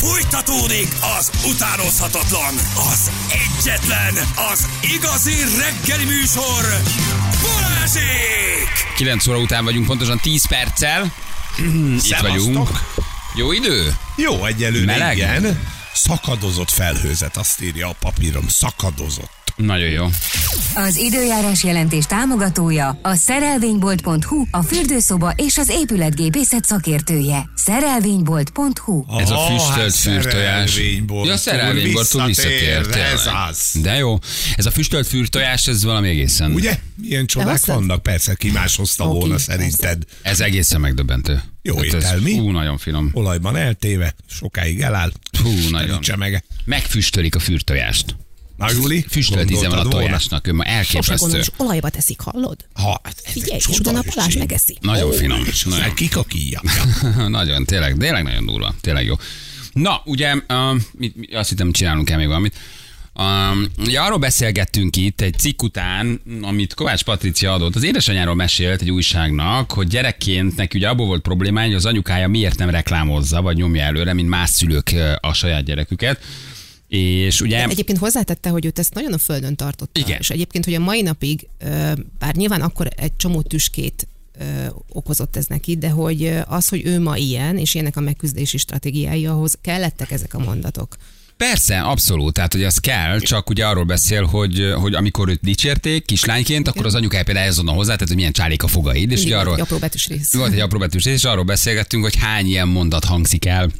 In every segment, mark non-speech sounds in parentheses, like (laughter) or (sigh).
Fújtatódik az utánozhatatlan, az egyetlen, az igazi reggeli műsor, Balázsék! 9 óra után vagyunk, pontosan 10 perccel. Itt vagyunk. Jó idő? Jó, egyelőre Meleg? igen. Szakadozott felhőzet, azt írja a papírom, szakadozott. Nagyon jó. Az időjárás jelentés támogatója a szerelvénybolt.hu, a fürdőszoba és az épületgépészet szakértője. Szerelvénybolt.hu Ez a füstölt hát szerelvényboltból Ja, szerelvényboltól visszatért. tényleg. Ez az. De jó. Ez a füstölt fürtojás, ez valami egészen... Ugye? Milyen csodák vannak? Persze, ki más hozta Oké, volna szerinted. Ez egészen megdöbbentő. Jó Hát ez- ételmi. Ú, nagyon finom. Olajban eltéve, sokáig eláll. Hú, nagyon. Csemege. Megfüstölik a fürtojást. Na, Juli, Füstölt íze van a gondoltad volna? tojásnak, ő ma Sose elképesztő. gondolom, és olajba teszik, hallod? Ha, hát ez Figyelj, és utána a öcsém. megeszi. Nagyon finom. Nagyon. aztán kikakíja. (laughs) nagyon, tényleg, tényleg nagyon durva. Tényleg jó. Na, ugye, uh, mit, mi- azt hittem, csinálunk el még valamit. Um, ugye arról beszélgettünk itt egy cikk után, amit Kovács Patricia adott. Az édesanyáról mesélt egy újságnak, hogy gyerekként neki ugye abból volt problémája, hogy az anyukája miért nem reklámozza, vagy nyomja előre, mint más szülők a saját gyereküket. És ugye... Egyébként hozzátette, hogy őt ezt nagyon a földön tartotta. Igen. És egyébként, hogy a mai napig, bár nyilván akkor egy csomó tüskét okozott ez neki, de hogy az, hogy ő ma ilyen, és ilyenek a megküzdési stratégiái, ahhoz kellettek ezek a mondatok. Persze, abszolút, tehát hogy az kell, csak ugye arról beszél, hogy, hogy amikor őt dicsérték kislányként, akkor az anyukája például ezonnal hozzátett, hogy milyen csálék a fogaid, és ugye arról, egy apró betűs rész. volt egy apró betűs rész, és arról beszélgettünk, hogy hány ilyen mondat hangzik el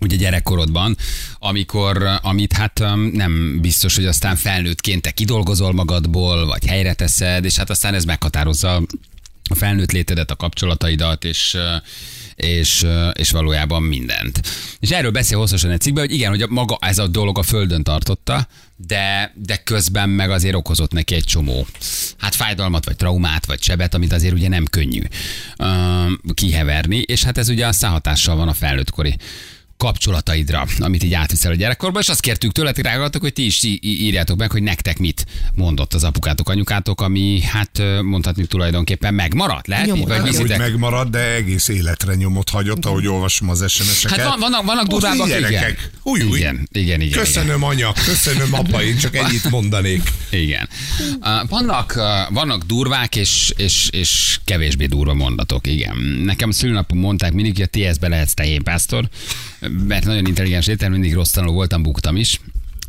ugye gyerekkorodban, amikor, amit hát öm, nem biztos, hogy aztán felnőttként te kidolgozol magadból, vagy helyre teszed, és hát aztán ez meghatározza a felnőtt létedet, a kapcsolataidat, és, ö, és, ö, és valójában mindent. És erről beszél hosszasan egy cikkben, hogy igen, hogy a maga ez a dolog a földön tartotta, de, de közben meg azért okozott neki egy csomó hát fájdalmat, vagy traumát, vagy sebet, amit azért ugye nem könnyű ö, kiheverni, és hát ez ugye aztán hatással van a felnőttkori kapcsolataidra, amit így átviszel a gyerekkorba, és azt kértük tőletek, rágatok, hogy ti is írjátok meg, hogy nektek mit mondott az apukátok, anyukátok, ami hát mondhatni tulajdonképpen megmaradt, lehet? Nyomot. Vagy Nem, hogy viszitek? megmarad, de egész életre nyomot hagyott, ahogy olvasom az SMS-eket. Hát van, vannak, vannak durvábbak, igen. Új, új. Igen, igen, igen. Köszönöm, anya, köszönöm, apa, én csak ennyit mondanék. Igen. Vannak, vannak durvák és, és, és kevésbé durva mondatok, igen. Nekem a szülőnapom mondták mindig, hogy a TS-be lehetsz tehénpásztor, mert nagyon intelligens létem, mindig rossz tanuló voltam, buktam is.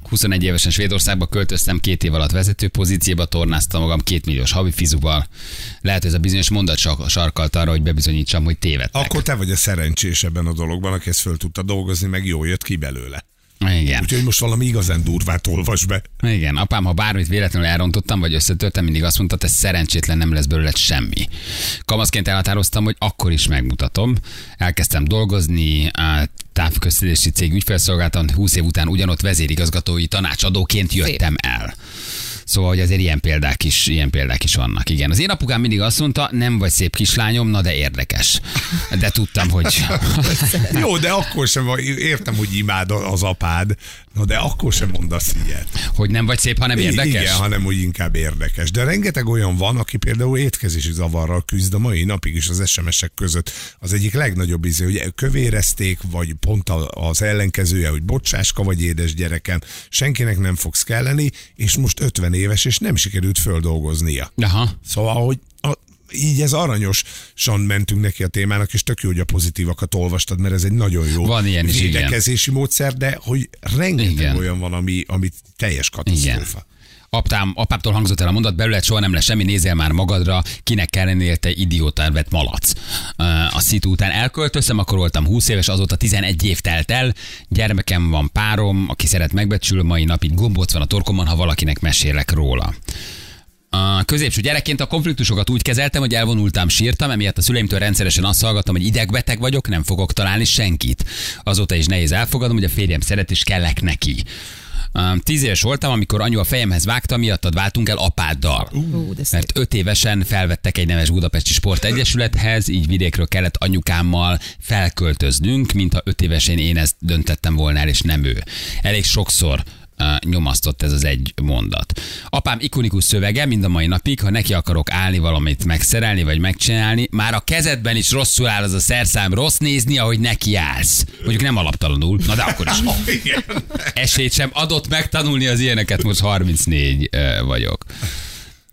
21 évesen Svédországba költöztem, két év alatt vezető pozícióba tornáztam magam két milliós havi fizuval. Lehet, hogy ez a bizonyos mondat sark- sarkalt arra, hogy bebizonyítsam, hogy tévedtek. Akkor te vagy a szerencsés ebben a dologban, aki ezt föl tudta dolgozni, meg jól jött ki belőle. Igen. Úgyhogy most valami igazán durvát olvas be. Igen, apám, ha bármit véletlenül elrontottam, vagy összetörtem, mindig azt mondta, te szerencsétlen nem lesz belőle semmi. Kamaszként elhatároztam, hogy akkor is megmutatom. Elkezdtem dolgozni, távközlési cég ügyfelszolgáltam, 20 év után ugyanott vezérigazgatói tanácsadóként jöttem el. Szóval, hogy azért ilyen példák is, ilyen példák is vannak. Igen. Az én apukám mindig azt mondta, nem vagy szép kislányom, na de érdekes. De tudtam, hogy (laughs) Jó, de akkor sem, értem, hogy imád az apád, na de akkor sem mondasz ilyet. hogy nem vagy szép, hanem érdekes. Igen, hanem úgy inkább érdekes. De rengeteg olyan van, aki például étkezési zavarral küzd a mai napig is az SMS-ek között. Az egyik legnagyobb izé, hogy kövérezték, vagy pont az ellenkezője, hogy bocsáska vagy édes gyerekem, senkinek nem fogsz kelleni, és most 50 éves, és nem sikerült földolgoznia. Aha. Szóval, hogy a, így ez aranyosan mentünk neki a témának, és tök jó, hogy a pozitívakat olvastad, mert ez egy nagyon jó Van ilyen is, igen. védekezési módszer, de hogy rengeteg Igen. olyan van, ami, ami teljes katasztrófa. Apám, apámtól hangzott el a mondat, belőled soha nem lesz semmi, nézzél már magadra, kinek kell lennél te idiótán vett malac. A szitu után elköltöztem, akkor voltam 20 éves, azóta 11 év telt el, gyermekem van párom, aki szeret megbecsül, mai napig gombóc van a torkomon, ha valakinek mesélek róla. A középső gyerekként a konfliktusokat úgy kezeltem, hogy elvonultam, sírtam, emiatt a szüleimtől rendszeresen azt hallgattam, hogy idegbeteg vagyok, nem fogok találni senkit. Azóta is nehéz elfogadom, hogy a férjem szeret és kellek neki. Uh, Tíz éves voltam, amikor anyu a fejemhez vágta, miattad váltunk el apáddal. Szép. Mert öt évesen felvettek egy neves budapesti sportegyesülethez, így vidékről kellett anyukámmal felköltöznünk, mintha öt évesen én ezt döntettem volna el, és nem ő. Elég sokszor uh, nyomasztott ez az egy mondat. Apám ikonikus szövege mind a mai napig, ha neki akarok állni valamit megszerelni vagy megcsinálni, már a kezedben is rosszul áll az a szerszám, rossz nézni, ahogy neki állsz. Mondjuk nem alaptalanul, na de akkor is. (laughs) Igen. Esélyt sem adott megtanulni az ilyeneket, most 34 uh, vagyok.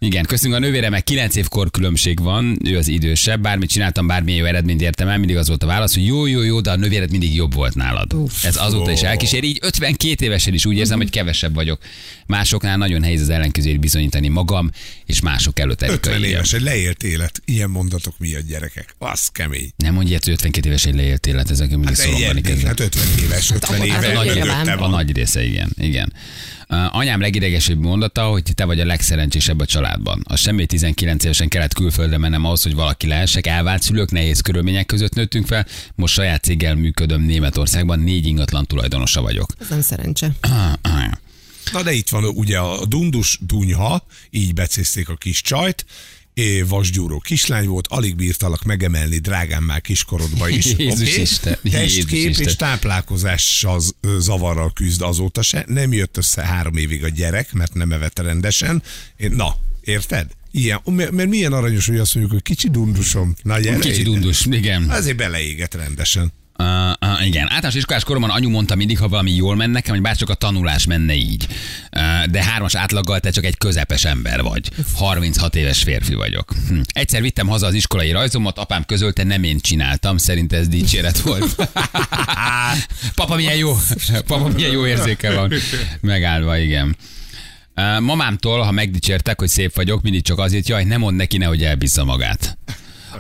Igen, köszönjük a nővére, meg 9 év kor különbség van, ő az idősebb, bármit csináltam, bármilyen jó eredményt értem el, mindig az volt a válasz, hogy jó, jó, jó, de a nővéred mindig jobb volt nálad. Uf, Ez azóta is elkísér, így 52 évesen is úgy érzem, hogy kevesebb vagyok. Másoknál nagyon nehéz az ellenkezőjét bizonyítani magam, és mások előtt 50 Erika, éves, egy leélt élet. Ilyen mondatok miatt gyerekek. Az kemény. Nem mondj ilyet, hogy 52 éves egy leélt élet, ezek mindig Hát, szorongani kezdek. hát 50 éves, 50 akkor éves. hát a nagy. A nagy része, igen. igen. Anyám legidegesebb mondata, hogy te vagy a legszerencsésebb a családban. A semmi 19 évesen kellett külföldre mennem ahhoz, hogy valaki lehessek. Elvált szülők, nehéz körülmények között nőttünk fel. Most saját céggel működöm Németországban, négy ingatlan tulajdonosa vagyok. Ez nem szerencse. Na de itt van ugye a Dundus Dunyha, így becézték a kis csajt, é, vasgyúró kislány volt, alig bírtalak megemelni drágám már kiskorodba is. (laughs) Jézus Oké? Isten, Jézus Testkép Isten. és táplálkozással z- ö, zavarral küzd azóta se. Nem jött össze három évig a gyerek, mert nem evett rendesen. Na, érted? Ilyen, mert, milyen aranyos, hogy azt mondjuk, hogy kicsi dundusom. Na, gyere Kicsi dundus, igen. Azért beleégett rendesen. Uh, uh, igen, általános iskolás koromban anyu mondta mindig, ha valami jól menne nekem, hogy bárcsak a tanulás menne így. Uh, de hármas átlaggal te csak egy közepes ember vagy. 36 éves férfi vagyok. Hm. Egyszer vittem haza az iskolai rajzomat, apám közölte, nem én csináltam, szerint ez dicséret volt. (laughs) Papa milyen jó, (laughs) papa milyen jó érzéke van. Megállva, igen. Mamámtól, ha megdicsértek, hogy szép vagyok, mindig csak azért, jaj, nem mond neki, nehogy elbízza magát.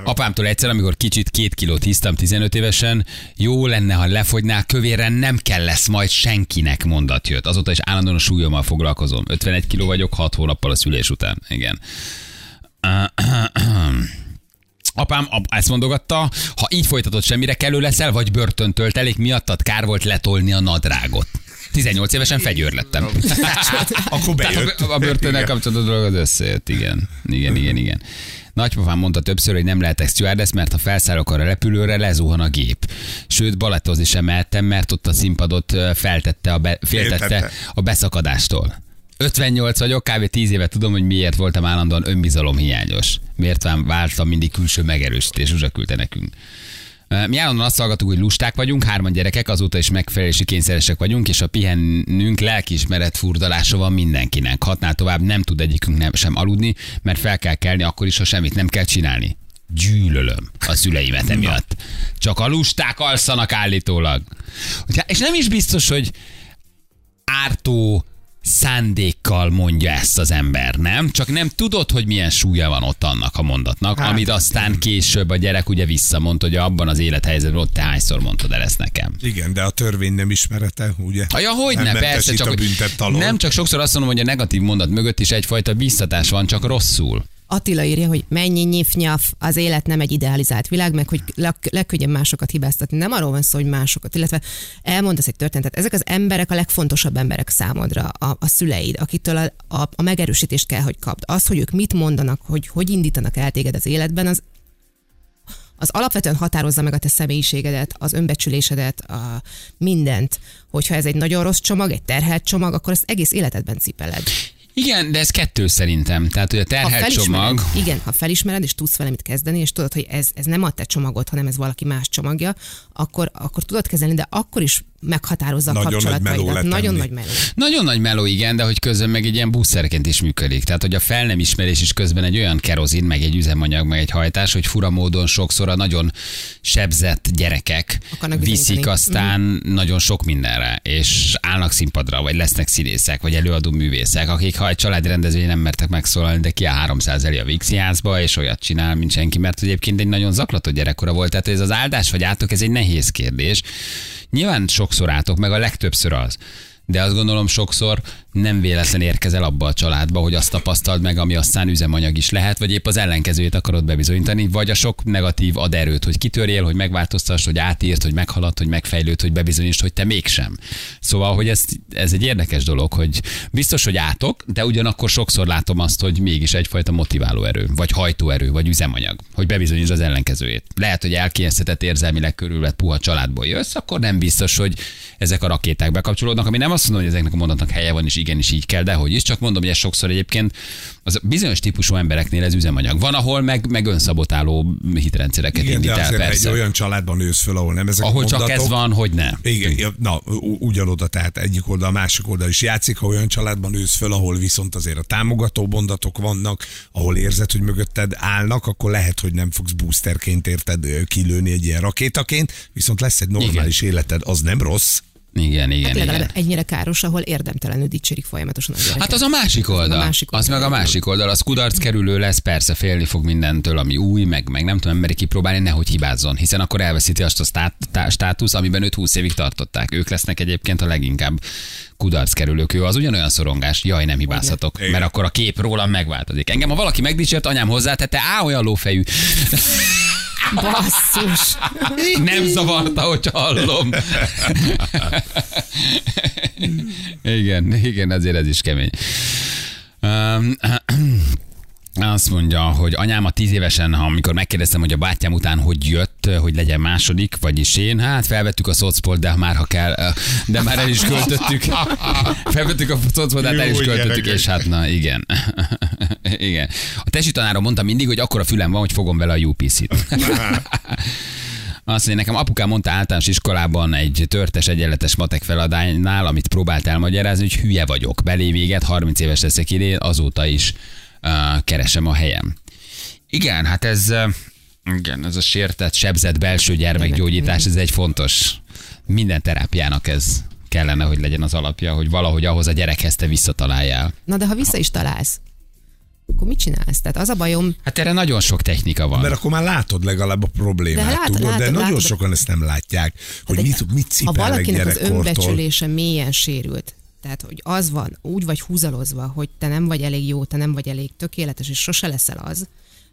Apámtól egyszer, amikor kicsit két kilót hisztam 15 évesen, jó lenne, ha lefogynál, kövérren nem kell lesz majd senkinek mondat jött. Azóta is állandóan a súlyommal foglalkozom. 51 kiló vagyok, 6 hónappal a szülés után. Igen. (clears throat) Apám ap- ezt mondogatta, ha így folytatod, semmire kellő leszel, vagy börtöntől telik, miattad kár volt letolni a nadrágot. 18 évesen fegyőr lettem. Akkor bejött. Tehát a, a börtönnel kapcsolatos dolog az összejött, igen. Igen, igen, igen. Nagypapám mondta többször, hogy nem lehetek stewardess, mert ha felszállok a repülőre, lezuhan a gép. Sőt, balettozni sem mehettem, mert ott a színpadot feltette a be, féltette a beszakadástól. 58 vagyok, kb. 10 éve tudom, hogy miért voltam állandóan önbizalom hiányos. Miért vártam mindig külső megerősítés, Zsuzsa küldte nekünk. Mi állandóan azt hallgatunk, hogy lusták vagyunk, hárman gyerekek, azóta is megfelelési kényszeresek vagyunk, és a pihennünk lelkiismeret furdalása van mindenkinek. Hatnál tovább nem tud egyikünk nem, sem aludni, mert fel kell kelni akkor is, ha semmit nem kell csinálni. Gyűlölöm a szüleimet emiatt. Csak a lusták alszanak állítólag. És nem is biztos, hogy ártó szándékkal mondja ezt az ember, nem? Csak nem tudod, hogy milyen súlya van ott annak a mondatnak, hát, amit aztán később a gyerek ugye visszamond, hogy abban az élethelyzetben ott te hányszor mondtad el ezt nekem. Igen, de a törvény nem ismerete, ugye? Ja, hogy ne, persze, csak nem csak sokszor azt mondom, hogy a negatív mondat mögött is egyfajta biztatás van, csak rosszul. Attila írja, hogy mennyi nyif-nyaf, az élet nem egy idealizált világ, meg hogy leg- legkönnyebb másokat hibáztatni. Nem arról van szó, hogy másokat, illetve elmondasz egy történetet. Ezek az emberek a legfontosabb emberek számodra, a, a szüleid, akitől a, a, a megerősítést kell, hogy kapd. Az, hogy ők mit mondanak, hogy hogy indítanak el téged az életben, az az alapvetően határozza meg a te személyiségedet, az önbecsülésedet, a mindent. Hogyha ez egy nagyon rossz csomag, egy terhelt csomag, akkor ezt egész életedben cipeled. Igen, de ez kettő szerintem. Tehát, hogy a terhelt csomag... igen, ha felismered, és tudsz vele mit kezdeni, és tudod, hogy ez, ez nem a te csomagod, hanem ez valaki más csomagja, akkor, akkor tudod kezelni, de akkor is meghatározza a Nagyon nagy meló letenni. Nagyon nagy meló. Nagyon nagy meló, igen, de hogy közben meg egy ilyen buszerként is működik. Tehát, hogy a fel nem ismerés is közben egy olyan kerozin, meg egy üzemanyag, meg egy hajtás, hogy fura módon sokszor a nagyon sebzett gyerekek Akarnak viszik bizonyítani. Aztán nagyon sok mindenre, és állnak színpadra, vagy lesznek színészek, vagy előadó művészek, akik ha egy családi rendezvényen nem mertek megszólalni, de ki a 300 elé a Vixi házba, és olyat csinál, mint senki, mert egyébként egy nagyon zaklató gyerekkora volt. Tehát ez az áldás vagy átok, ez egy nehéz kérdés. Nyilván sokszor átok, meg a legtöbbször az. De azt gondolom sokszor nem véletlen érkezel abba a családba, hogy azt tapasztald meg, ami aztán üzemanyag is lehet, vagy épp az ellenkezőjét akarod bebizonyítani, vagy a sok negatív ad erőt, hogy kitörjél, hogy megváltoztass, hogy átírt, hogy meghalad, hogy megfejlőd, hogy bebizonyítsd, hogy te mégsem. Szóval, hogy ez, ez egy érdekes dolog, hogy biztos, hogy átok, de ugyanakkor sokszor látom azt, hogy mégis egyfajta motiváló erő, vagy hajtóerő, vagy üzemanyag, hogy bebizonyítsd az ellenkezőjét. Lehet, hogy elkényeztetett érzelmileg körülvett puha családból jössz, akkor nem biztos, hogy ezek a rakéták bekapcsolódnak, ami nem azt mondom, hogy ezeknek a mondatnak helye van, és igenis így kell, de hogy is, csak mondom, hogy ez sokszor egyébként az bizonyos típusú embereknél ez üzemanyag. Van, ahol meg, meg önszabotáló hitrendszereket Igen, indít de el, persze. egy olyan családban nősz föl, ahol nem ezek ahol a csak mondatok. ez van, hogy ne. Igen, na, ugyanoda, tehát egyik oldal, a másik oldal is játszik, ha olyan családban nősz föl, ahol viszont azért a támogató mondatok vannak, ahol érzed, hogy mögötted állnak, akkor lehet, hogy nem fogsz boosterként érted kilőni egy ilyen rakétaként, viszont lesz egy normális igen. életed, az nem rossz. Igen, igen, Hát igen. legalább ennyire káros, ahol érdemtelenül dicsérik folyamatosan a gyereket. Hát az a másik oldal. A másik az meg a oldal. másik oldal. Az kudarc kerülő lesz, persze félni fog mindentől, ami új, meg, meg nem tudom, emberi kipróbálni, nehogy hibázzon, hiszen akkor elveszíti azt a stát, tá, státusz, amiben őt 20 évig tartották. Ők lesznek egyébként a leginkább kudarc kerülők. Ő az ugyanolyan szorongás, jaj, nem hibázhatok, Igen. mert akkor a kép rólam megváltozik. Engem, ha valaki megdicsért, anyám hozzátette, á, olyan lófejű. Basszus! Nem zavarta, hogy hallom. igen, igen, azért ez is kemény. Um, azt mondja, hogy anyám a tíz évesen, ha amikor megkérdeztem, hogy a bátyám után hogy jött, hogy legyen második, vagyis én, hát felvettük a szocpolt, de már ha kell, de már el is költöttük. (laughs) Felvettük a szocpolt, hát el is költöttük, és hát na, igen. (laughs) igen. A tesi tanárom mondta mindig, hogy akkor a fülem van, hogy fogom vele a UPC-t. (laughs) Azt mondja, nekem apukám mondta általános iskolában egy törtes egyenletes matek feladánynál, amit próbált elmagyarázni, hogy hülye vagyok. Belé véget, 30 éves leszek idén, azóta is keresem a helyem. Igen, hát ez, igen, ez a sértett, sebzett belső gyermekgyógyítás, ez egy fontos, minden terápiának ez kellene, hogy legyen az alapja, hogy valahogy ahhoz a gyerekhez te visszataláljál. Na de ha vissza is találsz, akkor mit csinálsz? Tehát az a bajom, Hát erre nagyon sok technika van. Mert akkor már látod legalább a problémát, De de, lát- tudod, látod- de nagyon látod- sokan ezt nem látják, hogy Hát mit, mit ha cipelnek valakinek az gyerekkortól. önbecsülése mélyen sérült, tehát hogy az van, úgy vagy húzalozva, hogy te nem vagy elég jó, te nem vagy elég tökéletes, és sose leszel az,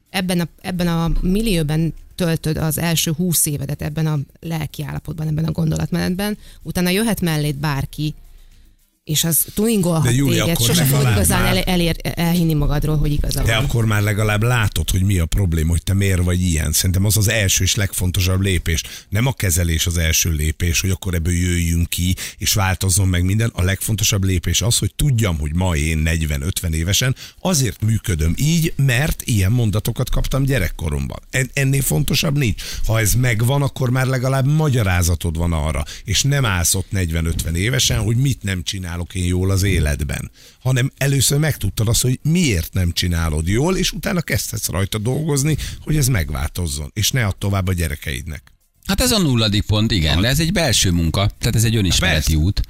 ebben a, ebben a millióben töltöd az első húsz évedet ebben a lelki állapotban, ebben a gondolatmenetben, utána jöhet melléd bárki, és az tuningolhat De Júli, téged, sose fogod igazán már- el, elér, elhinni magadról, hogy igaza De van. akkor már legalább látod, hogy mi a probléma, hogy te miért vagy ilyen. Szerintem az az első és legfontosabb lépés. Nem a kezelés az első lépés, hogy akkor ebből jöjjünk ki, és változzon meg minden. A legfontosabb lépés az, hogy tudjam, hogy ma én 40-50 évesen azért működöm így, mert ilyen mondatokat kaptam gyerekkoromban. En- ennél fontosabb nincs. Ha ez megvan, akkor már legalább magyarázatod van arra, és nem állsz ott 40-50 évesen, hogy mit nem csinálok én jól az életben, hanem először megtudtad azt, hogy miért nem csinálod jól, és utána kezdhetsz rajta dolgozni, hogy ez megváltozzon, és ne add tovább a gyerekeidnek. Hát ez a nulladik pont, igen, de ez egy belső munka, tehát ez egy önismereti persze. út.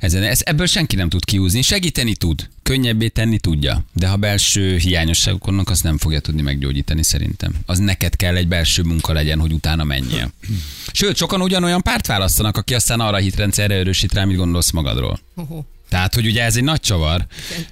Ezen, ez, ebből senki nem tud kiúzni, segíteni tud, könnyebbé tenni tudja, de ha belső hiányosságok vannak, azt nem fogja tudni meggyógyítani szerintem. Az neked kell egy belső munka legyen, hogy utána menjél. Sőt, sokan ugyanolyan párt választanak, aki aztán arra a hitrendszerre erősít rá, mit gondolsz magadról. Hoho. Tehát, hogy ugye ez egy nagy csavar,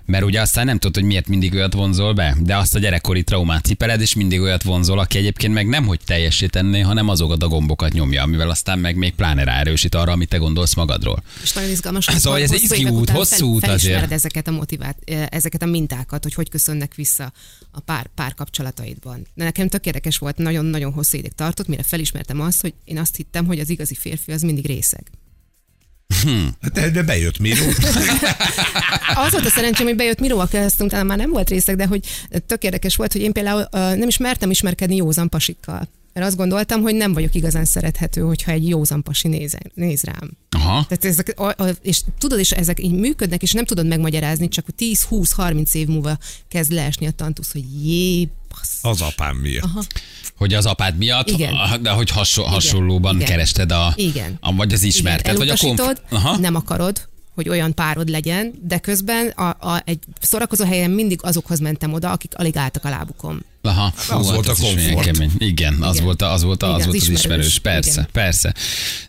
mert ugye aztán nem tudod, hogy miért mindig olyat vonzol be, de azt a gyerekkori traumát cipeled, és mindig olyat vonzol, aki egyébként meg nem hogy teljesítené, hanem azokat a gombokat nyomja, amivel aztán meg még pláne ráerősít arra, amit te gondolsz magadról. És nagyon izgalmas. Szóval ez egy izgi út, hosszú út azért. ezeket a motivát, eh, ezeket a mintákat, hogy hogy köszönnek vissza a pár, pár kapcsolataidban. De nekem tök érdekes volt, nagyon-nagyon hosszú ideig tartott, mire felismertem azt, hogy én azt hittem, hogy az igazi férfi az mindig részeg. Hát De, de bejött Miró. (laughs) Az volt a szerencsém, hogy bejött Miró, aki ezt utána már nem volt részeg, de hogy tök érdekes volt, hogy én például nem is mertem ismerkedni józan pasikkal. Mert azt gondoltam, hogy nem vagyok igazán szerethető, hogyha egy józan pasi néz, néz rám. Aha. Tehát ezek, a, a, és tudod, és ezek így működnek, és nem tudod megmagyarázni, csak 10-20-30 év múlva kezd leesni a tantusz, hogy jé, bassz. Az apám miatt. Aha. Hogy az apád miatt, Igen. de hogy hasonl- hasonlóban Igen. kerested a, Igen. a vagy az ismertet, vagy a konf... Aha. nem akarod, hogy olyan párod legyen, de közben a, a, egy szórakozó helyen mindig azokhoz mentem oda, akik alig álltak a lábukon. Aha, fú, az volt a komfort. kemény. Igen, az Igen. volt, a- az volt, a- az Igen, volt az az ismerős. ismerős. Persze, Igen. persze.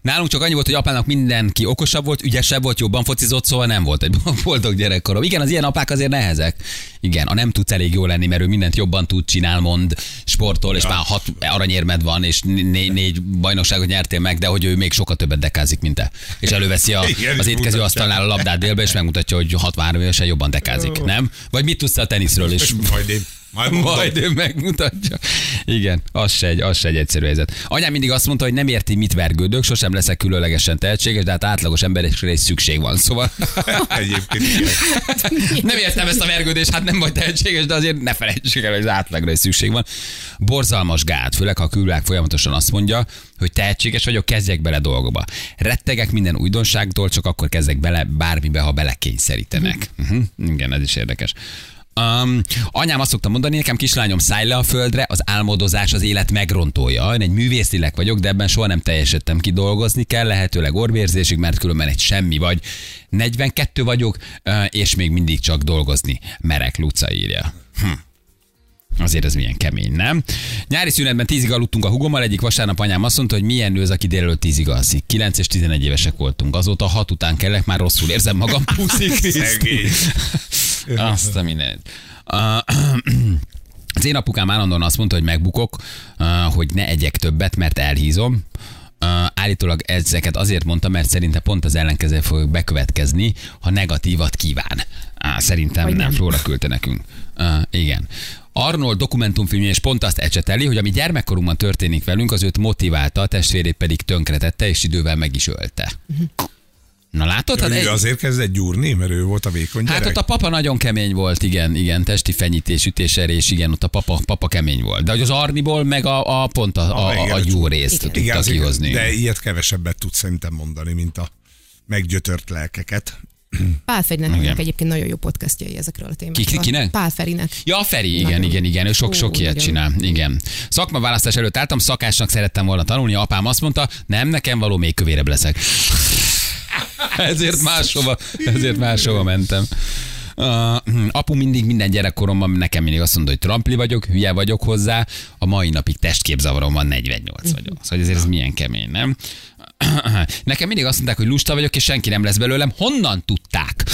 Nálunk csak annyi volt, hogy apának mindenki okosabb volt, ügyesebb volt, jobban focizott, szóval nem volt egy (laughs) boldog gyerekkorom. Igen, az ilyen apák azért nehezek. Igen, a nem tudsz elég jó lenni, mert ő mindent jobban tud, csinál, mond, sportol, és már hat aranyérmed van, és né- négy bajnokságot nyertél meg, de hogy ő még sokkal többet dekázik, mint te. És előveszi a, Igen, az étkező mutatja. asztalnál a labdát délbe, és megmutatja, hogy 63 évesen jobban dekázik, nem? Vagy mit tudsz a teniszről, és Majd én. Majd, mondom. majd ő megmutatja. Igen, az se, egy, az se egy egyszerű helyzet. Anyám mindig azt mondta, hogy nem érti, mit vergődök, sosem leszek különlegesen tehetséges, de hát átlagos emberekre is szükség van. Szóval (laughs) Egyébként igen. (laughs) nem értem ezt a vergődést, hát nem vagy tehetséges, de azért ne felejtsük el, hogy az átlagra is szükség van. Borzalmas gát, főleg ha a külvilág folyamatosan azt mondja, hogy tehetséges vagyok, kezdjek bele dolgokba. Rettegek minden újdonságtól, csak akkor kezdek bele bármibe, ha belekényszerítenek. Uh-huh. Igen, ez is érdekes. Um, anyám azt szokta mondani, nekem kislányom szállj le a földre, az álmodozás az élet megrontója. Én egy művészlélek vagyok, de ebben soha nem teljesedtem ki, dolgozni kell, lehetőleg orvérzésig, mert különben egy semmi vagy. 42 vagyok, és még mindig csak dolgozni. Merek Luca írja. Hm. Azért ez milyen kemény, nem? Nyári szünetben tízig aludtunk a hugommal, egyik vasárnap anyám azt mondta, hogy milyen nő az, aki délelőtt tízig alszik. 9 és 11 évesek voltunk. Azóta hat után kellek, már rosszul érzem magam. (laughs) Puszi. (laughs) Azt a mindent. (clears throat) Az én apukám állandóan azt mondta, hogy megbukok, hogy ne egyek többet, mert elhízom. Uh, állítólag ezeket azért mondta, mert szerinte pont az ellenkező fog bekövetkezni, ha negatívat kíván. Szerintem Vagy nem. nem. Flóra küldte nekünk. Uh, igen. Arnold dokumentumfilmje és pont azt ecseteli, hogy ami gyermekkorunkban történik velünk, az őt motiválta, a testvérét pedig tönkretette, és idővel meg is ölte. Na látod? Hát Ő egy- azért kezdett gyúrni, mert ő volt a vékony Hát gyerek. ott a papa nagyon kemény volt, igen, igen, testi fenyítés, ütéserés, igen, ott a papa, papa kemény volt. De hogy az Arniból meg a, a pont a, a, Ah, igen, a, a jó részt Igen. tudta igaz, kihozni. De ilyet kevesebbet tud szerintem mondani, mint a meggyötört lelkeket. Pál Ferinek Igen. egyébként nagyon jó podcastjai ezekről a témákról. Ki- kinek? Pál Ferinek. Ja, Feri, igen, Nagyon. igen, igen, ő sok-sok ilyet igen. csinál, igen. Szakmaválasztás előtt álltam, szakásnak szerettem volna tanulni, apám azt mondta, nem, nekem való, még kövérebb leszek. (laughs) ezért máshova, ezért máshova mentem. Uh, apu mindig minden gyerekkoromban nekem mindig azt mondta, hogy trampli vagyok, hülye vagyok hozzá, a mai napig testképzavarom van, 48 vagyok. Szóval ezért ez milyen kemény, nem? (clears throat) Nekem mindig azt mondták, hogy lusta vagyok, és senki nem lesz belőlem. Honnan tudták? (laughs)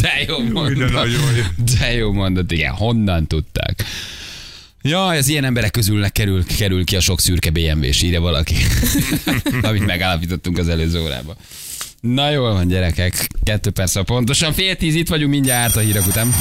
De jó mondat. De jó mondat, igen. Honnan tudták? Ja, ez ilyen emberek közül kerül, kerül ki a sok szürke BMW-s, írja valaki. (laughs) Amit megállapítottunk az előző órában. Na jól van, gyerekek. Kettő perc pontosan. Fél tíz itt vagyunk mindjárt a hírek után.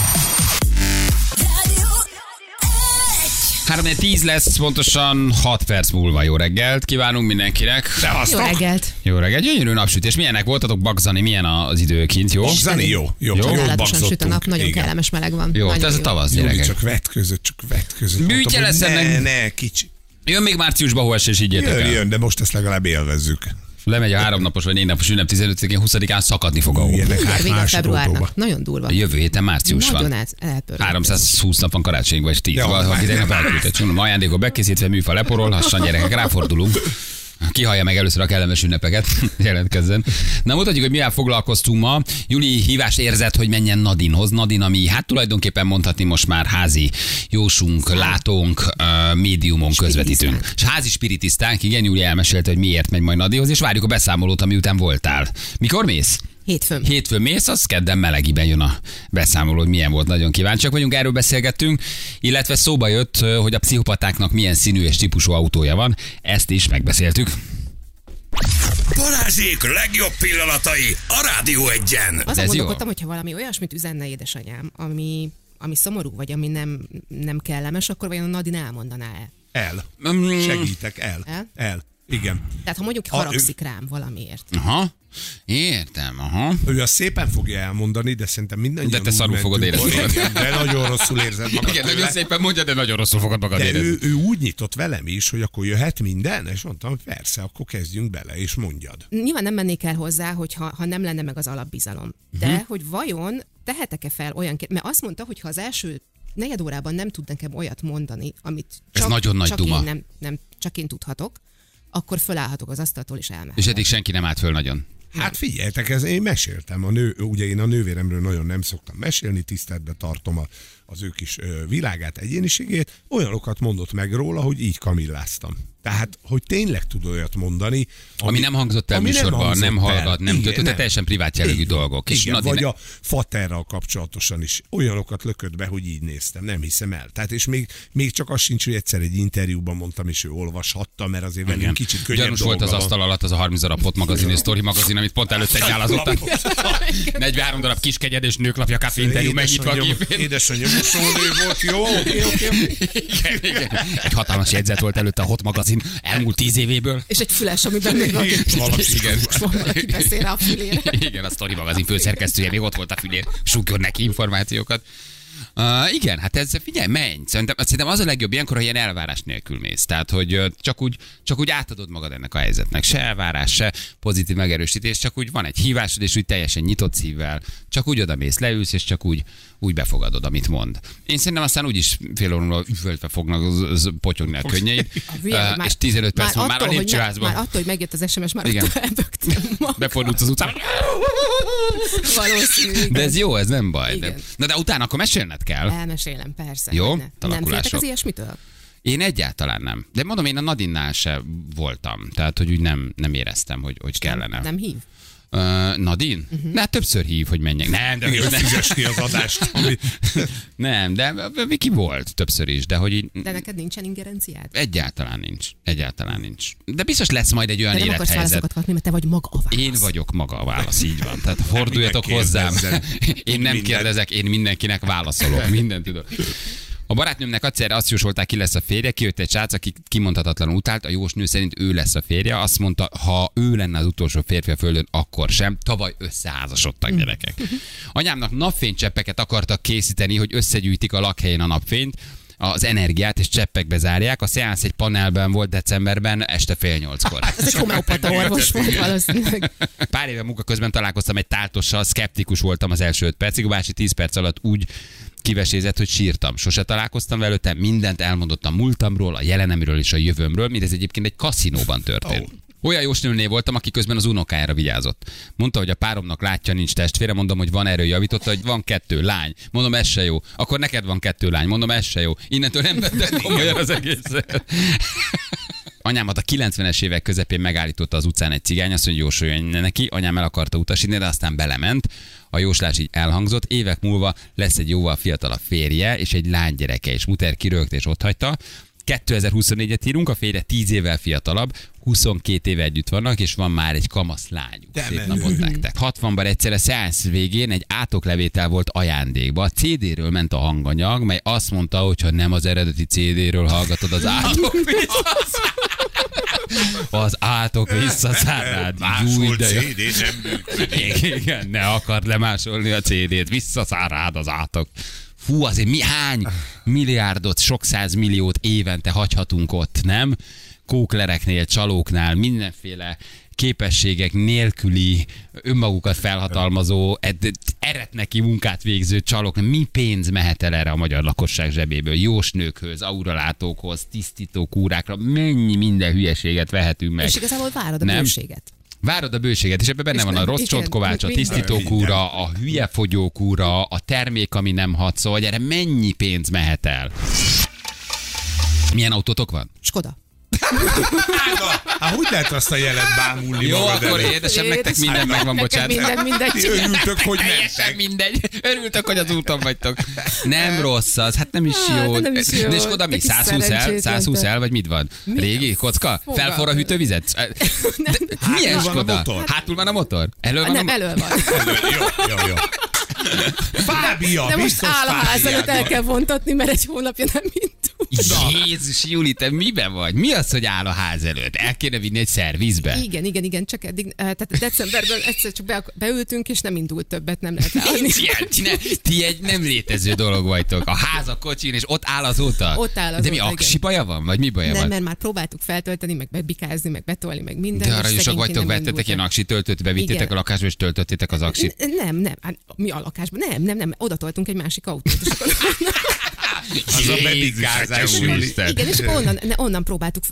3 10 lesz, pontosan 6 perc múlva. Jó reggelt kívánunk mindenkinek. Jó reggelt. Jó reggelt, gyönyörű napsütés. Milyenek voltatok, Bagzani? Milyen az idő kint, jó? Zani jó. Jó, Jó? jó süt a nap, nagyon Igen. kellemes meleg van. Jó, nagyon ez a tavasz, gyerekek. csak vetközött, csak vetközött. Bűtje Mondtam, lesz ennek. Ne, ne, kicsi. Jön még márciusba hol és így Jön, jön, de most ezt legalább élvezzük. Lemegy a háromnapos vagy négy napos ünnep 15-én, 20-án szakadni fog a hó. Hát Vége másik februárnak. Nagyon durva. Jövő héten március Nagyon van. el, elpörölt. 320 nap van karácsonyig, vagy 10. Ja, már- ha tegnap elküldött. Mondom, ajándékot bekészítve, műfa leporol, lassan gyerekek, ráfordulunk. Ki hallja meg először a kellemes ünnepeket, (laughs) jelentkezzen. Na mutatjuk, hogy mivel foglalkoztunk ma. Juli hívást érzett, hogy menjen Nadinhoz. Nadin, ami hát tulajdonképpen mondhatni most már házi jósunk, látónk, médiumon közvetítünk. És házi spiritisztánk, igen, Júli elmesélte, hogy miért megy majd Nadihoz, és várjuk a beszámolót, ami után voltál. Mikor mész? Hétfőn. Hétfőn mész, az kedden melegiben jön a beszámoló, hogy milyen volt. Nagyon kíváncsiak vagyunk, erről beszélgettünk, illetve szóba jött, hogy a pszichopatáknak milyen színű és típusú autója van. Ezt is megbeszéltük. Balázsék legjobb pillanatai a Rádió egyen. Azon ez jó. gondolkodtam, hogyha valami olyasmit üzenne édesanyám, ami, ami szomorú, vagy ami nem, nem kellemes, akkor vajon a Nadine elmondaná-e? El. Mm. Segítek, el. El? El. Igen. Tehát ha mondjuk Ha haragszik rám valamiért. Aha. Értem, aha. Ő azt szépen fogja elmondani, de szerintem mindannyian De te szarul fogod érezni magad. De nagyon rosszul érzed magad Igen, tőle. nagyon szépen mondja, de nagyon rosszul fogod magad De érezni. ő, ő úgy nyitott velem is, hogy akkor jöhet minden, és mondtam, hogy persze, akkor kezdjünk bele, és mondjad. Nyilván nem mennék el hozzá, hogyha ha nem lenne meg az alapbizalom. De uh-huh. hogy vajon tehetek-e fel olyan kérdést, mert azt mondta, hogy ha az első negyed órában nem tud nekem olyat mondani, amit Ez csak, nagyon nagy csak duma. Én nem, nem, csak én tudhatok, akkor fölállhatok az asztaltól és elmehetek. És eddig senki nem állt föl nagyon. Hát figyeljetek, ez én meséltem. A nő, ugye én a nővéremről nagyon nem szoktam mesélni, tiszteletbe tartom a, az ő kis világát, egyéniségét. Olyanokat mondott meg róla, hogy így kamilláztam. Tehát, hogy tényleg tud olyat mondani, Ami nem hangzott el ami műsorban, hangzott nem el. hallgat, nem Igen, töltött, tehát teljesen privát jellegű van. dolgok. És Igen, Nadi vagy ne- a faterral kapcsolatosan is olyanokat lökött be, hogy így néztem, nem hiszem el. Tehát és még, még csak az sincs, hogy egyszer egy interjúban mondtam, és ő olvashatta, mert azért velünk Igen. kicsit könnyebb Gyanús volt az asztal alatt az a 30 darab pot magazin és sztori magazin, amit pont előtte nyálazottak. 43 (laughs) darab kiskegyed és nőklapja kávé interjú megnyitva a Édesanyja, volt, jó. Igen, igen. Egy hatalmas jegyzet volt előtte a Hot magazin elmúlt tíz évéből. És egy füles, amiben még van, Valami Igen. valaki beszél rá a fülére. Igen, a Story magazin főszerkesztője még ott volt a fülén, súgjon neki információkat. Uh, igen, hát ez, figyelj, menj. Szerintem, szerintem az a legjobb ilyenkor, ha ilyen elvárás nélkül mész. Tehát, hogy csak úgy, csak úgy átadod magad ennek a helyzetnek. Se elvárás, se pozitív megerősítés, csak úgy van egy hívásod, és úgy teljesen nyitott szívvel. Csak úgy oda mész, leülsz, és csak úgy, úgy befogadod, amit mond. Én szerintem aztán úgyis fél óra múlva üvöltve fognak potyogni a könnyeid, uh, (laughs) és 15 perc múlva már a lépcsőházban Már attól, hogy megjött az SMS, már Igen. befordulsz az utcán. Valószínű. De ez jó, ez nem baj. De, na de utána akkor mesélned kell. Elmesélem, persze. Jó. Nem féltek az ilyesmitől? Én egyáltalán nem. De mondom, én a Nadinnál se voltam. Tehát, hogy úgy nem, nem éreztem, hogy, hogy kellene. Nem hív? Uh, Nadin? Uh-huh. Hát többször hív, hogy menjek. Nem, de Igen, nem, fizes ki az adást. Ami... (laughs) nem, de Viki volt többször is, de hogy így De neked nincsen ingerenciád? egyáltalán nincs. Egyáltalán nincs. De biztos lesz majd egy olyan De nem akarsz élethelyzet. válaszokat kapni, mert te vagy maga a válasz. Én vagyok maga a válasz, így van. Tehát forduljatok hozzám. Én nem Mindent. kérdezek, én mindenkinek válaszolok. Mindent tudok. A barátnőmnek egyszerre azt jósolták, ki lesz a férje, kijött egy srác, aki kimondhatatlanul utált, a jósnő szerint ő lesz a férje, azt mondta, ha ő lenne az utolsó férfi a földön, akkor sem. Tavaly összeházasodtak gyerekek. (laughs) Anyámnak napfénycseppeket akartak készíteni, hogy összegyűjtik a lakhelyén a napfényt, az energiát és cseppekbe zárják. A szeánsz egy panelben volt decemberben, este fél nyolckor. (laughs) Ez egy homeopata orvos volt valószínűleg. Pár éve munka közben találkoztam egy táltossal, szkeptikus voltam az első öt percig, a bácsi tíz perc alatt úgy kivesézett, hogy sírtam. Sose találkoztam velőte, mindent elmondottam múltamról, a jelenemről és a jövőmről, mindez egyébként egy kaszinóban történt. Ó. Olyan jósnőnél voltam, aki közben az unokájára vigyázott. Mondta, hogy a páromnak látja, nincs testvére, mondom, hogy van erő, javította, hogy van kettő lány. Mondom, ez se jó. Akkor neked van kettő lány. Mondom, ez se jó. Innentől nem (laughs) vettem komolyan az egészet. Anyámat a 90-es évek közepén megállította az utcán egy cigány, azt mondja, jósoljon neki. Anyám el akarta utasítani, de aztán belement. A jóslás így elhangzott. Évek múlva lesz egy jóval fiatalabb férje, és egy lánygyereke, és muter kirögt és ott hagyta. 2024-et írunk, a férje 10 évvel fiatalabb, 22 éve együtt vannak, és van már egy kamasz lányuk. De Szép napot nektek. 60-ban egyszer a szeánsz végén egy átoklevétel volt ajándékba. A CD-ről ment a hanganyag, mely azt mondta, hogy ha nem az eredeti CD-ről hallgatod az átok az átok visszaszárád. Júj, Másolt de jó. CD nem működik. Igen, ne akard lemásolni a CD-t, visszaszárád az átok. Fú, azért mi hány milliárdot, sok százmilliót évente hagyhatunk ott, nem? Kóklereknél, csalóknál, mindenféle képességek nélküli, önmagukat felhatalmazó, ed- eretneki munkát végző csalók, mi pénz mehet el erre a magyar lakosság zsebéből? Jósnőkhöz, auralátókhoz, tisztító kúrákra, mennyi minden hülyeséget vehetünk meg. És igazából várod a Nem. bőséget. Várod a bőséget, és ebben benne És van a nem- rossz igen, csontkovács, a tisztítókúra, a hülye fogyókúra, a termék, ami nem hat, szóval erre mennyi pénz mehet el? Milyen autótok van? Skoda. Hát hogy lehet azt a jelet bámulni Jó, magad akkor elé? édesem, nektek minden megvan, bocsánat. Minden, mindegy. Ti örültök, hogy mentek. mindegy. Örültök, hogy az úton vagytok. Nem rossz az, hát nem is Hát, jó. nem is jó. De és oda mi? kis 120 el? szerencsétlen 120 te. el, vagy mit van? Régi kocka? Felforra (laughs) a hűtővizet? Milyen Skoda? motor? Hátul van a motor? Elől van a Nem, elől van. Jó, jó, jó. Fábia, De most áll a ház előtt el kell vontatni, mert egy hónapja nem indul. Jézus, Juli, te miben vagy? Mi az, hogy áll a ház előtt? El kéne vinni egy szervizbe? Igen, igen, igen, csak eddig, eh, tehát decemberben egyszer csak be, beültünk, és nem indult többet, nem lehet. Nincs ilyen, ne, ti egy nem létező dolog vagytok. A ház a kocsin, és ott áll azóta? Ott áll De azóta, mi, igen. aksi baja van? Vagy mi baja Nem, van? mert már próbáltuk feltölteni, meg bebikázni, meg betolni, meg minden. De arra és is vagytok, nem vettetek ilyen aksi töltőt, bevittétek Igen. a lakásba, és töltöttétek az aksit. Nem, nem, hát mi a lakásban? Nem, nem, nem, oda toltunk egy másik autót. És akkor (laughs) Az a. Úristen. Igen, és akkor onnan, onnan próbáltuk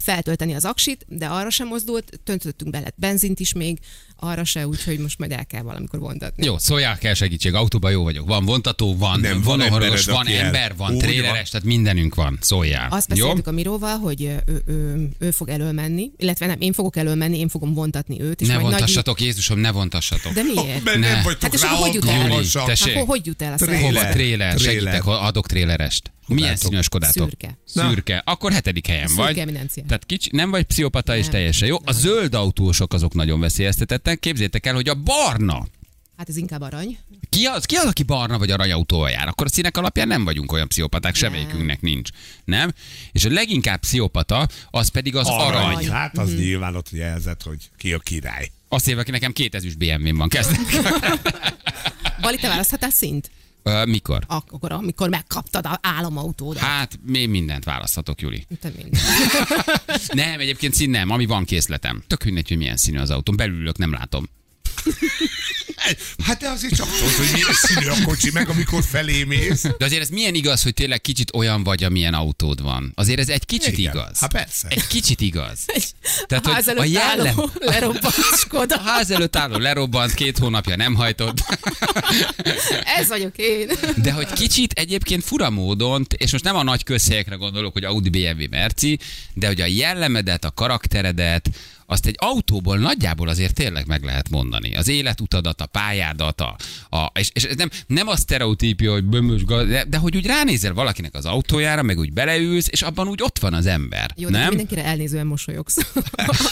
feltölteni az aksit, de arra sem mozdult, töntöttünk bele benzint is még, arra se, úgyhogy most majd el kell valamikor vontatni. Jó, szóljál kell segítség, autóban jó vagyok. Van vontató, van, Nem, van van embered, van el- ember, van Úgy tréleres, van. tehát mindenünk van. Szóljál. Azt jó? beszéltük a Miróval, hogy ő, ő, ő, ő fog elölmenni, illetve nem, én fogok elölmenni, én fogom vontatni őt. És Ne majd nagy... vontassatok, Jézusom, ne vontassatok. De miért? Mert Ne. nem vagytok Hát és rá akkor hogy jut el? Júli. Hát, hogy, jut el a Tréler. szerelem? Hova tréler? Tréler. Segítek, adok trélerest. Milyen látok. színű a Skodátok? Szürke. Szürke. Akkor hetedik helyen Szürke vagy. eminencia. Tehát kicsi, nem vagy pszichopata és Nem. teljesen jó. A zöld autósok azok nagyon veszélyeztetettek. Képzétek el, hogy a barna. Hát ez inkább arany. Ki az, ki az, aki barna vagy aranyautóval jár? Akkor a színek alapján nem vagyunk olyan pszichopaták, semmelyikünknek nincs. Nem? És a leginkább pszichopata, az pedig az arany. arany. Arany. Hát az nyilván ott jelzett, hogy ki a király. Azt éve, aki nekem két ezüst BMW-n van. Kezdek. Bali, te választhatál szint? Ö, Mikor? Akkor, amikor megkaptad a álomautódat. Hát, én mindent választhatok, Juli. Te minden. (laughs) Nem, egyébként szín nem, ami van készletem. Tök mindegy, hogy milyen színű az autóm. Belülök, nem látom. Hát de azért csak tudod, hogy milyen színű a kocsi, meg amikor felé mész. De azért ez milyen igaz, hogy tényleg kicsit olyan vagy, amilyen autód van. Azért ez egy kicsit Igen. igaz. Hát persze. Egy kicsit igaz. Tehát, a hogy ház a előtt jellem... álló lerobbant Skoda. A ház előtt álló lerobbant, két hónapja nem hajtott. Ez vagyok én. De hogy kicsit egyébként fura módon, és most nem a nagy közhelyekre gondolok, hogy Audi, BMW, Merci, de hogy a jellemedet, a karakteredet, azt egy autóból nagyjából azért tényleg meg lehet mondani. Az életutadat, a pályádat, a, a, és, és nem, nem a sztereotípia, hogy bömös, de, de hogy úgy ránézel valakinek az autójára, meg úgy beleülsz, és abban úgy ott van az ember. Jó, de nem? mindenkire elnézően mosolyogsz. (laughs)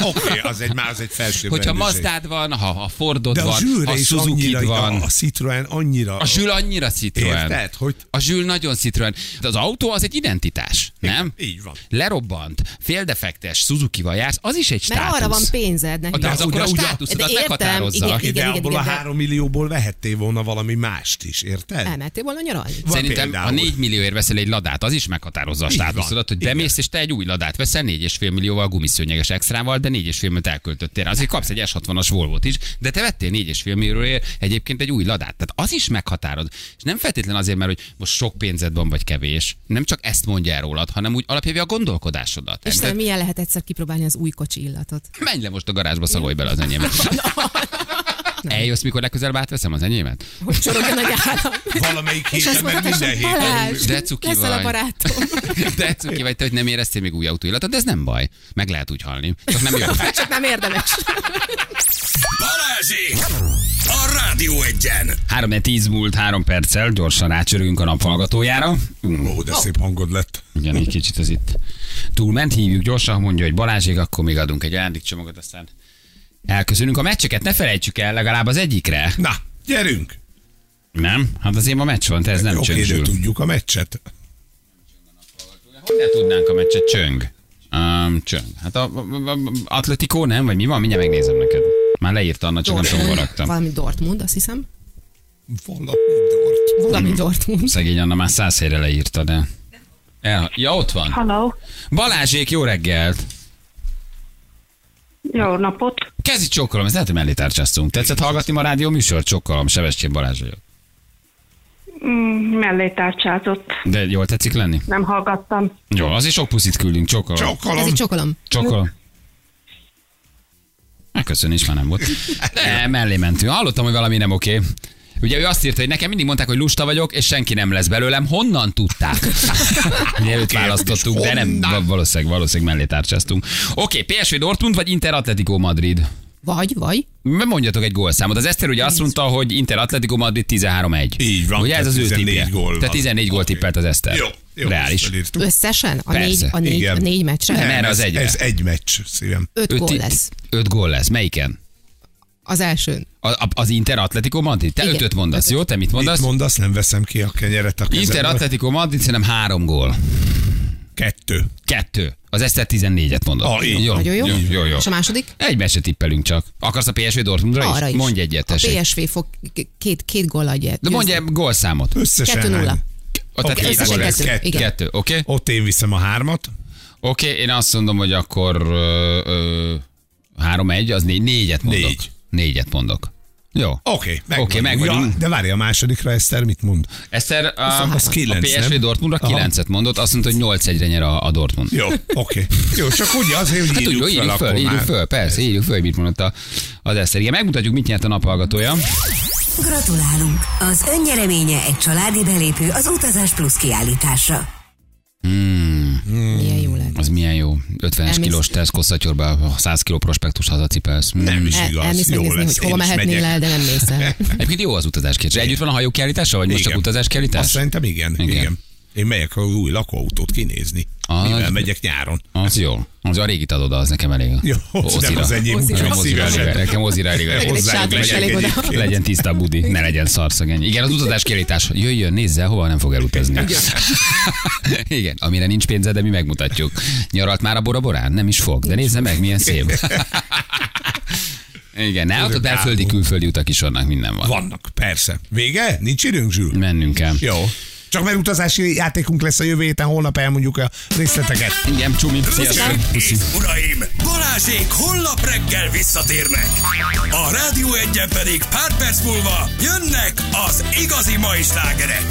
Oké, okay, az egy már az egy felső Hogyha. Mazdád van, ha, ha Fordod De a van, ha suzuki van. a, a Citroen annyira... A Zsül annyira Citroen. Érted, hogy- A Zsül nagyon Citroen. De az autó az egy identitás, nem? Így van. Lerobbant, féldefektes, Suzuki-val jársz, az is egy státusz. Arra van pénzed. Ne De az akkor a státuszodat meghatározza. igen, Oké, de igen, abból a de- három millióból vehettél volna valami mást is, érted? Elmentél volna nyaralni? Szerintem például. a 4 millióért veszel egy ladát, az is meghatározza a státuszodat, hogy Igen. bemész és te egy új ladát veszel 4,5 millióval gumiszőnyeges extrával, de 4,5 milliót elköltöttél. Azért kapsz egy S60-as Volvo-t is, de te vettél 4,5 millióért egyébként egy új ladát. Tehát az is meghatároz. És nem feltétlen azért, mert hogy most sok pénzed van vagy kevés. Nem csak ezt mondja el rólad, hanem úgy alapjávja a gondolkodásodat. És milyen lehet egyszer kipróbálni az új kocsi illatot? Menj le most a garázsba, szagolj bele az (laughs) enyémet. Eljössz, mikor legközelebb átveszem az enyémet? Hogy csorogjon egy (laughs) állam. Valamelyik héten, meg minden héten. Balázs, De cuki leszel a vagy. barátom. (laughs) De cuki vagy te, hogy nem éreztél még új autóillatot, de ez nem baj. Meg lehet úgy halni. Csak nem jó. (laughs) Csak nem érdemes. Balázsék! A Rádió egyen! 3 10 múlt 3 perccel, gyorsan rácsörgünk a naphallgatójára. Ó, de szép hangod lett. Igen, egy kicsit ez itt túlment, hívjuk gyorsan, mondja, hogy Balázsék, akkor még adunk egy ajándékcsomagot, aztán elköszönünk a meccseket, ne felejtsük el legalább az egyikre. Na, gyerünk! Nem? Hát azért ma meccs van, te ez nem Oké, de csöngsül. tudjuk a meccset. Hogy ne tudnánk a meccset? Csöng. Um, csöng. Hát a, a, a, Atletico nem? Vagy mi van? Mindjárt megnézem neked. Már leírta Anna, csak nem tudom. Valami Dortmund, azt hiszem. Valami dort. Valami Dortmund. Szegény Anna már száz helyre leírta, de... El, ja, ott van. Halló, Balázsék, jó reggelt! Jó napot. Kezdj csokkolom, ez lehet, hogy mellé tárcsáztunk. Tetszett hallgatni ma a rádió műsor? Csokkolom, Sebestyén Balázs vagyok. Mm, mellé tárcsázott. De jól tetszik lenni? Nem hallgattam. Jó, azért sok puszit küldünk, csokkolom. Ez Csokkolom. egy csokolom. Csokkolom. Megköszönés már nem volt. (laughs) De mellé mentünk. Hallottam, hogy valami nem oké. Ugye ő azt írta, hogy nekem mindig mondták, hogy lusta vagyok, és senki nem lesz belőlem. Honnan tudták? (laughs) Ugye őt választottuk, de nem, valószínűleg, valószínűleg mellé tárcsáztunk. Oké, PSV Dortmund vagy Inter Atletico Madrid? Vagy, vagy. Mondjatok egy gólszámot. Az Eszter ugye azt mondta, hogy Inter Atletico Madrid 13-1. Így van, Ugye ez az ő 14 tippje. gól. Tehát 14 gól Oké. tippelt az Eszter. Jó, jó. Reális. Összesen? A Persze, négy, a négy, igen. a négy meccsre? Nem, erre az ez, egyre. Ez egy meccs, szívem. Öt Öt gól lesz. Öt gól lesz. Melyiken? Az elsőn. A, a, az Inter Atletico Madrid? Te Igen. ötöt mondasz, Ötöt. jó? Te mit Mit mondasz? mondasz? Nem veszem ki a kenyeret a Inter kezemből. Atletico Madrid szerintem három gól. Kettő. Kettő. Az Eszter 14-et mondott. Ah, így. jó, Nagyon jó. jó, jó, jó. És a második? Egy se tippelünk csak. Akarsz a PSV Dortmundra Arra is? is. Mondj egyet, tessék. A PSV fog két, két gól adja. De mondj egy gólszámot. Összesen Kettő nulla. hány? Ott okay, összesen kettő, Kettő, kettő oké? Okay? Ott én viszem a hármat. Oké, okay, én azt mondom, hogy akkor ö, ö, 3-1, az négy, négyet mondok. Négy. Négyet mondok. Jó. Oké, okay, meg, Oké, meg ja. De várj, a másodikra Eszter mit mond? Eszter a, Az a kilenc, PSV nem? Dortmundra Aha. 9-et mondott, azt mondta, hogy 8-1-re nyer a, a Dortmund. Jó, oké. Okay. Jó, csak úgy azért, hogy Hát írjuk, úgy, írjuk fel, föl, akkor írjuk föl, persze, írjuk föl, mit mondott a, az Eszter. Igen, megmutatjuk, mit nyert a naphallgatója. Gratulálunk! Az önnyereménye egy családi belépő az Utazás Plus kiállításra. Milyen jó lett. Az milyen jó. 50-es Elmész- kilós Tesco szatyorba 100 kiló prospektus hazacipelsz. Mm. Nem is El, igaz. elmész Jó lesz, hogy hova mehetnél el, de nem mész el. Egyébként jó az utazás kérdés. Együtt van a hajó kiállítása, vagy most csak Igen. utazás Azt kiállítás? szerintem igen, Igen. igen. Én megyek az új lakóautót kinézni. Ah, Mivel az- megyek nyáron. Az jó. Az a régit adod, az nekem elég. Jó, nem az enyém, Ozira. úgyhogy szívesen. Nekem mozira elég. Oda. egyébként. Legyen tiszta a budi, ne legyen szarszageny. Igen, az utazás kiállítás. Jöjjön, nézze, hova nem fog elutazni. (laughs) Igen, amire nincs pénze, de mi megmutatjuk. Nyaralt már a Bora Borán? Nem is fog, de nézze meg, milyen szép. (laughs) Igen, ne, ott belföldi, külföldi utak is vannak, minden van. Vannak, persze. Vége? Nincs időnk, Zsül? Mennünk kell. Jó. Csak mert utazási játékunk lesz a jövő héten, holnap elmondjuk a részleteket. Igen, csumi. És uraim, Balázsék holnap reggel visszatérnek. A Rádió egyen pedig pár perc múlva jönnek az igazi mai slágerek.